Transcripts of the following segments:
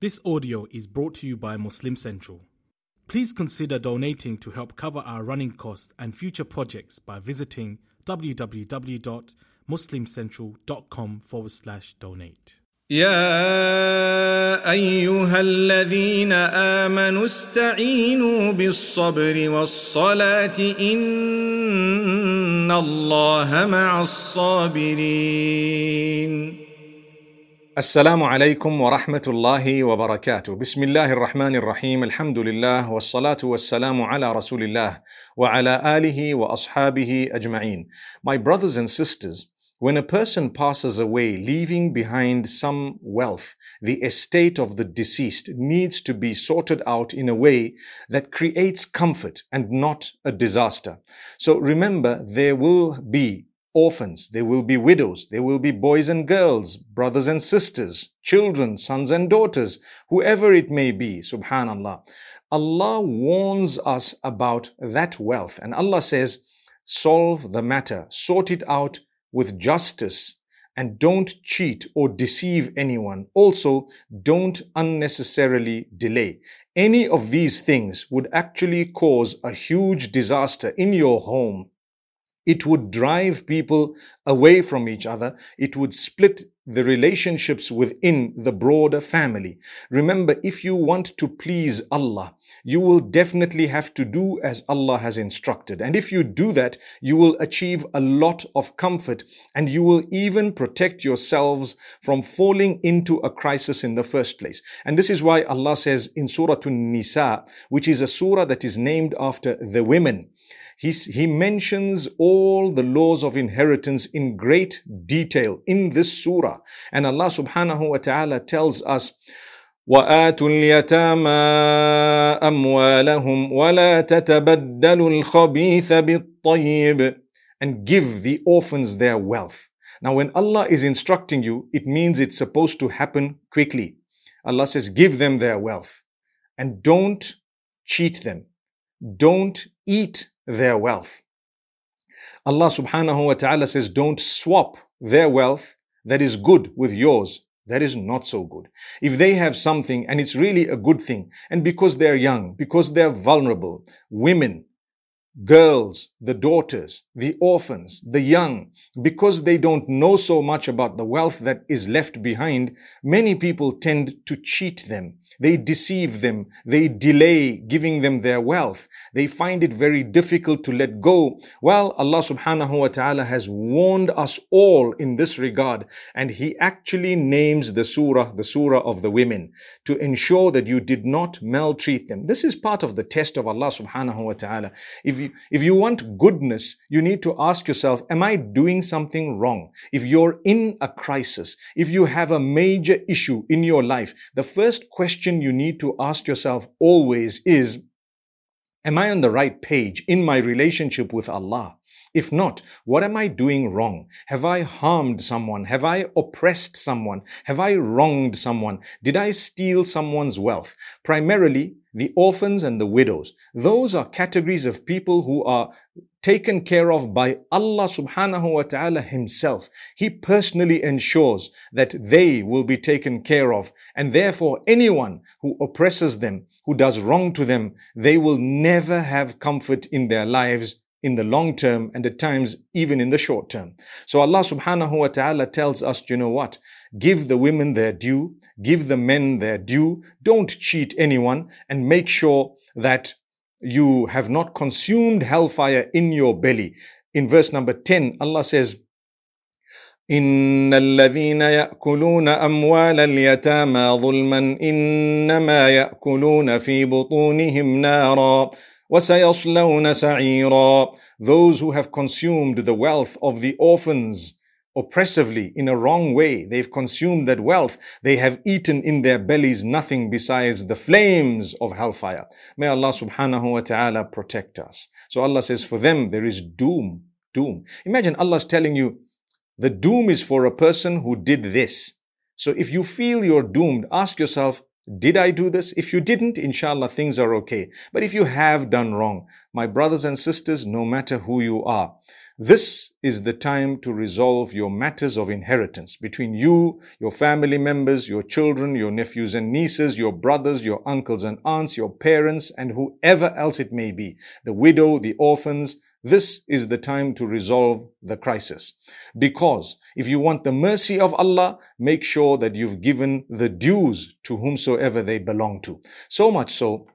This audio is brought to you by Muslim Central. Please consider donating to help cover our running costs and future projects by visiting www.muslimcentral.com forward slash donate. يا ايها الذين امنوا استعينوا بالصبر والصلاه ان الله مع الصابرين السلام عليكم ورحمة الله وبركاته. بسم الله الرحمن الرحيم. الحمد لله والصلاة والسلام على رسول الله وعلى آله وأصحابه أجمعين. My brothers and sisters, when a person passes away leaving behind some wealth, the estate of the deceased needs to be sorted out in a way that creates comfort and not a disaster. So remember, there will be orphans, there will be widows, there will be boys and girls, brothers and sisters, children, sons and daughters, whoever it may be, subhanallah. Allah warns us about that wealth and Allah says, solve the matter, sort it out with justice and don't cheat or deceive anyone. Also, don't unnecessarily delay. Any of these things would actually cause a huge disaster in your home it would drive people away from each other. It would split the relationships within the broader family. Remember, if you want to please Allah, you will definitely have to do as Allah has instructed. And if you do that, you will achieve a lot of comfort and you will even protect yourselves from falling into a crisis in the first place. And this is why Allah says in Surah An-Nisa, which is a surah that is named after the women, he, he mentions all the laws of inheritance in great detail in this surah. And Allah subhanahu wa ta'ala tells us, وآتوا اليتامى أموالهم ولا تتبدلوا الخبيث بالطيب and give the orphans their wealth. Now when Allah is instructing you, it means it's supposed to happen quickly. Allah says, give them their wealth and don't cheat them. Don't eat their wealth. Allah subhanahu wa ta'ala says, don't swap their wealth that is good with yours. That is not so good. If they have something and it's really a good thing, and because they're young, because they're vulnerable, women, girls, the daughters, the orphans, the young, because they don't know so much about the wealth that is left behind, many people tend to cheat them. They deceive them. They delay giving them their wealth. They find it very difficult to let go. Well, Allah subhanahu wa ta'ala has warned us all in this regard. And He actually names the surah, the surah of the women, to ensure that you did not maltreat them. This is part of the test of Allah subhanahu wa ta'ala. If you you, if you want goodness, you need to ask yourself, am I doing something wrong? If you're in a crisis, if you have a major issue in your life, the first question you need to ask yourself always is, am I on the right page in my relationship with Allah? If not, what am I doing wrong? Have I harmed someone? Have I oppressed someone? Have I wronged someone? Did I steal someone's wealth? Primarily, the orphans and the widows. Those are categories of people who are taken care of by Allah subhanahu wa ta'ala himself. He personally ensures that they will be taken care of. And therefore, anyone who oppresses them, who does wrong to them, they will never have comfort in their lives in the long term and at times even in the short term. So Allah subhanahu wa ta'ala tells us, you know what? Give the women their due, give the men their due, don't cheat anyone and make sure that you have not consumed hellfire in your belly. In verse number 10, Allah says, إن الذين يأكلون أموال اليتامى ظلما إنما يأكلون في بطونهم نارا وَسَيَصْلَوْنَ سَعِيرًا Those who have consumed the wealth of the orphans oppressively in a wrong way. They've consumed that wealth. They have eaten in their bellies nothing besides the flames of hellfire. May Allah subhanahu wa ta'ala protect us. So Allah says for them there is doom. Doom. Imagine Allah's telling you the doom is for a person who did this. So if you feel you're doomed, ask yourself, did I do this? If you didn't, inshallah, things are okay. But if you have done wrong, my brothers and sisters, no matter who you are, This is the time to resolve your matters of inheritance between you, your family members, your children, your nephews and nieces, your brothers, your uncles and aunts, your parents, and whoever else it may be, the widow, the orphans. This is the time to resolve the crisis. Because if you want the mercy of Allah, make sure that you've given the dues to whomsoever they belong to. So much so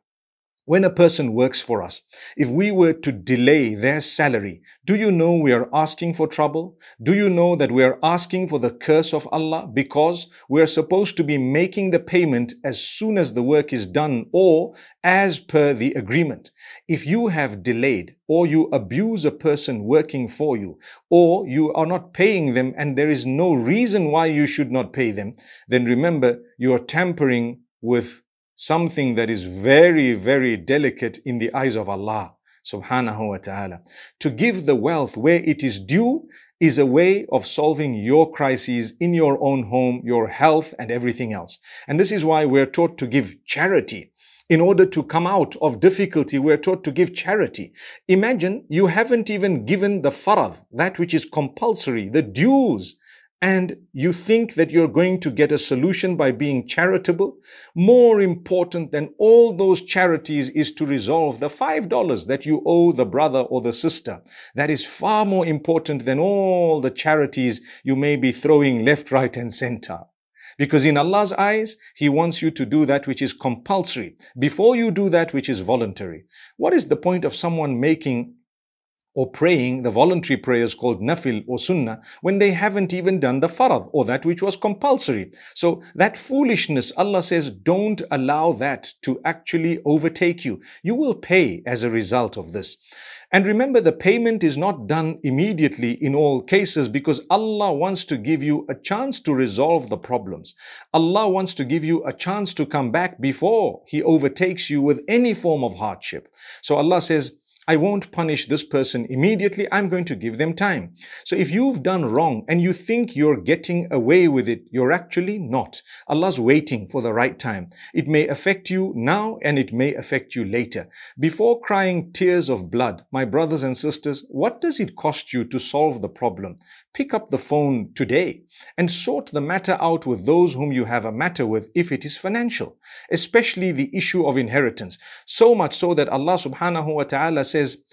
when a person works for us, if we were to delay their salary, do you know we are asking for trouble? Do you know that we are asking for the curse of Allah because we are supposed to be making the payment as soon as the work is done or as per the agreement? If you have delayed or you abuse a person working for you or you are not paying them and there is no reason why you should not pay them, then remember you are tampering with something that is very, very delicate in the eyes of Allah subhanahu wa ta'ala. To give the wealth where it is due is a way of solving your crises in your own home, your health and everything else. And this is why we're taught to give charity. In order to come out of difficulty, we're taught to give charity. Imagine you haven't even given the fard, that which is compulsory, the dues and you think that you're going to get a solution by being charitable, more important than all those charities is to resolve the five dollars that you owe the brother or the sister. That is far more important than all the charities you may be throwing left, right, and center. Because in Allah's eyes, He wants you to do that which is compulsory before you do that which is voluntary. What is the point of someone making or praying the voluntary prayers called nafil or sunnah when they haven't even done the fard or that which was compulsory. So that foolishness, Allah says, don't allow that to actually overtake you. You will pay as a result of this. And remember, the payment is not done immediately in all cases because Allah wants to give you a chance to resolve the problems. Allah wants to give you a chance to come back before He overtakes you with any form of hardship. So Allah says, I won't punish this person immediately. I'm going to give them time. So if you've done wrong and you think you're getting away with it, you're actually not. Allah's waiting for the right time. It may affect you now and it may affect you later. Before crying tears of blood, my brothers and sisters, what does it cost you to solve the problem? Pick up the phone today and sort the matter out with those whom you have a matter with if it is financial, especially the issue of inheritance. So much so that Allah subhanahu wa ta'ala says,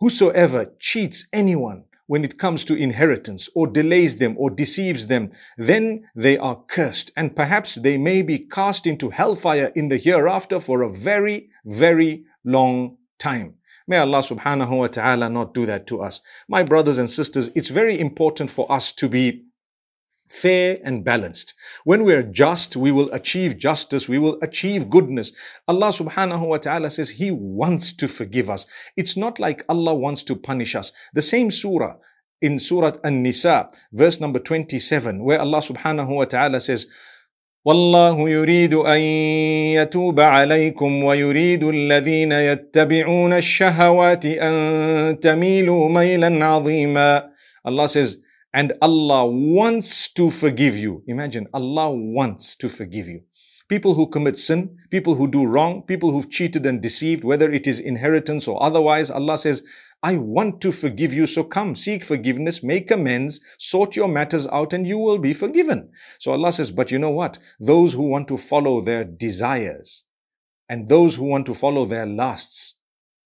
Whosoever cheats anyone when it comes to inheritance or delays them or deceives them, then they are cursed and perhaps they may be cast into hellfire in the hereafter for a very, very long time. May Allah subhanahu wa ta'ala not do that to us. My brothers and sisters, it's very important for us to be fair and balanced. When we are just, we will achieve justice, we will achieve goodness. Allah subhanahu wa ta'ala says He wants to forgive us. It's not like Allah wants to punish us. The same surah in Surah An-Nisa, verse number 27, where Allah subhanahu wa ta'ala says, والله يريد ان يتوب عليكم ويريد الذين يتبعون الشهوات ان تميلوا ميلا عظيما Allah says and Allah wants to forgive you imagine Allah wants to forgive you people who commit sin people who do wrong people who've cheated and deceived whether it is inheritance or otherwise Allah says I want to forgive you. So come, seek forgiveness, make amends, sort your matters out, and you will be forgiven. So Allah says, but you know what? Those who want to follow their desires and those who want to follow their lusts,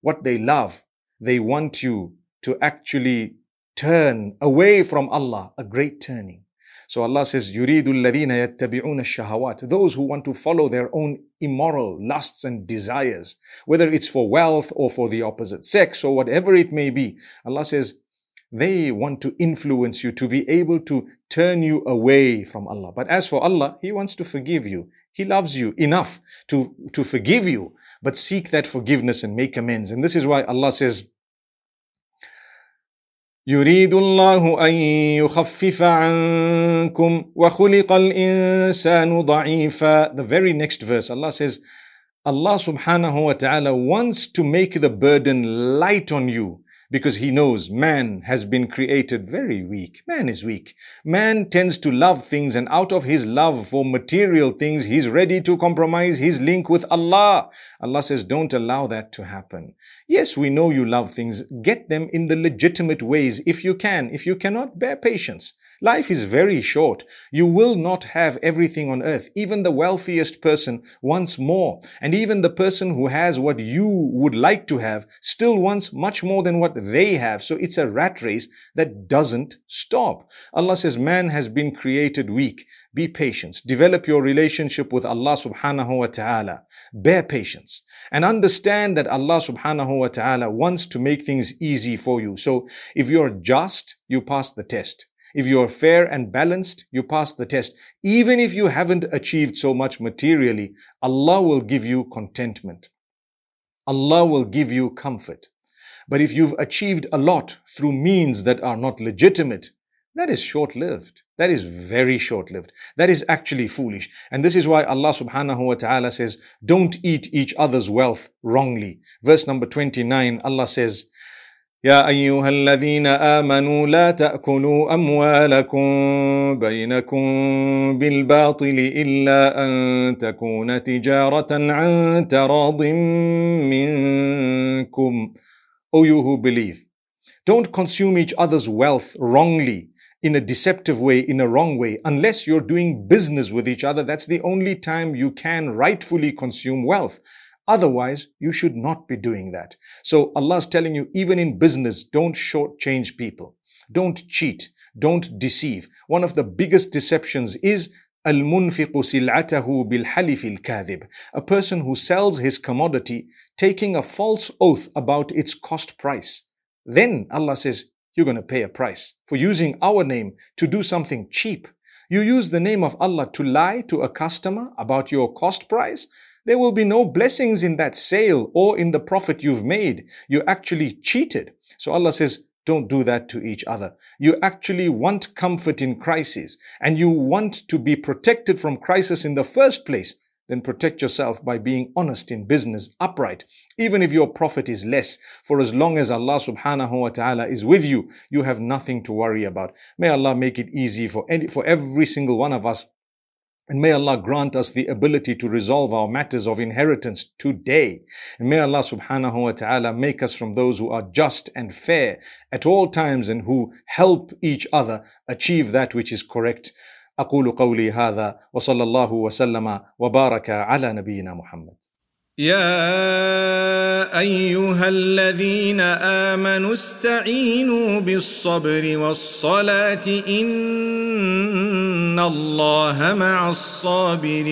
what they love, they want you to actually turn away from Allah, a great turning. So Allah says, يُرِيدُ الَّذِينَ يَتَّبِعُونَ الشَّهَوَاتِ Those who want to follow their own immoral lusts and desires, whether it's for wealth or for the opposite sex or whatever it may be. Allah says, they want to influence you to be able to turn you away from Allah. But as for Allah, He wants to forgive you. He loves you enough to, to forgive you, but seek that forgiveness and make amends. And this is why Allah says, يريد الله ان يخفف عنكم وخلق الانسان ضعيفا the very next verse Allah says Allah subhanahu wa ta'ala wants to make the burden light on you because he knows man has been created very weak. Man is weak. Man tends to love things and out of his love for material things, he's ready to compromise his link with Allah. Allah says, don't allow that to happen. Yes, we know you love things. Get them in the legitimate ways if you can. If you cannot, bear patience. Life is very short. You will not have everything on earth. Even the wealthiest person wants more. And even the person who has what you would like to have still wants much more than what they have. So it's a rat race that doesn't stop. Allah says man has been created weak. Be patient. Develop your relationship with Allah subhanahu wa ta'ala. Bear patience. And understand that Allah subhanahu wa ta'ala wants to make things easy for you. So if you're just, you pass the test. If you are fair and balanced, you pass the test. Even if you haven't achieved so much materially, Allah will give you contentment. Allah will give you comfort. But if you've achieved a lot through means that are not legitimate, that is short lived. That is very short lived. That is actually foolish. And this is why Allah subhanahu wa ta'ala says, don't eat each other's wealth wrongly. Verse number 29, Allah says, يا ايها الذين امنوا لا تاكلوا اموالكم بينكم بالباطل الا ان تكون تجاره عن تراض منكم O you who believe don't consume each other's wealth wrongly in a deceptive way, in a wrong way, unless you're doing business with each other. That's the only time you can rightfully consume wealth. Otherwise, you should not be doing that. So Allah is telling you, even in business, don't shortchange people. Don't cheat. Don't deceive. One of the biggest deceptions is المنفق سلعته بالحلف الكاذب. A person who sells his commodity taking a false oath about its cost price. Then Allah says, you're going to pay a price for using our name to do something cheap. You use the name of Allah to lie to a customer about your cost price. There will be no blessings in that sale or in the profit you've made. You actually cheated. So Allah says, don't do that to each other. You actually want comfort in crisis and you want to be protected from crisis in the first place. Then protect yourself by being honest in business, upright, even if your profit is less. For as long as Allah subhanahu wa ta'ala is with you, you have nothing to worry about. May Allah make it easy for any, for every single one of us and may Allah grant us the ability to resolve our matters of inheritance today. And may Allah subhanahu wa ta'ala make us from those who are just and fair at all times and who help each other achieve that which is correct. أقول قولي هذا وصلى الله وسلم وبارك على نبينا محمد يا أيها الذين آمنوا استعينوا بالصبر والصلاة إن الله مع الصابرين.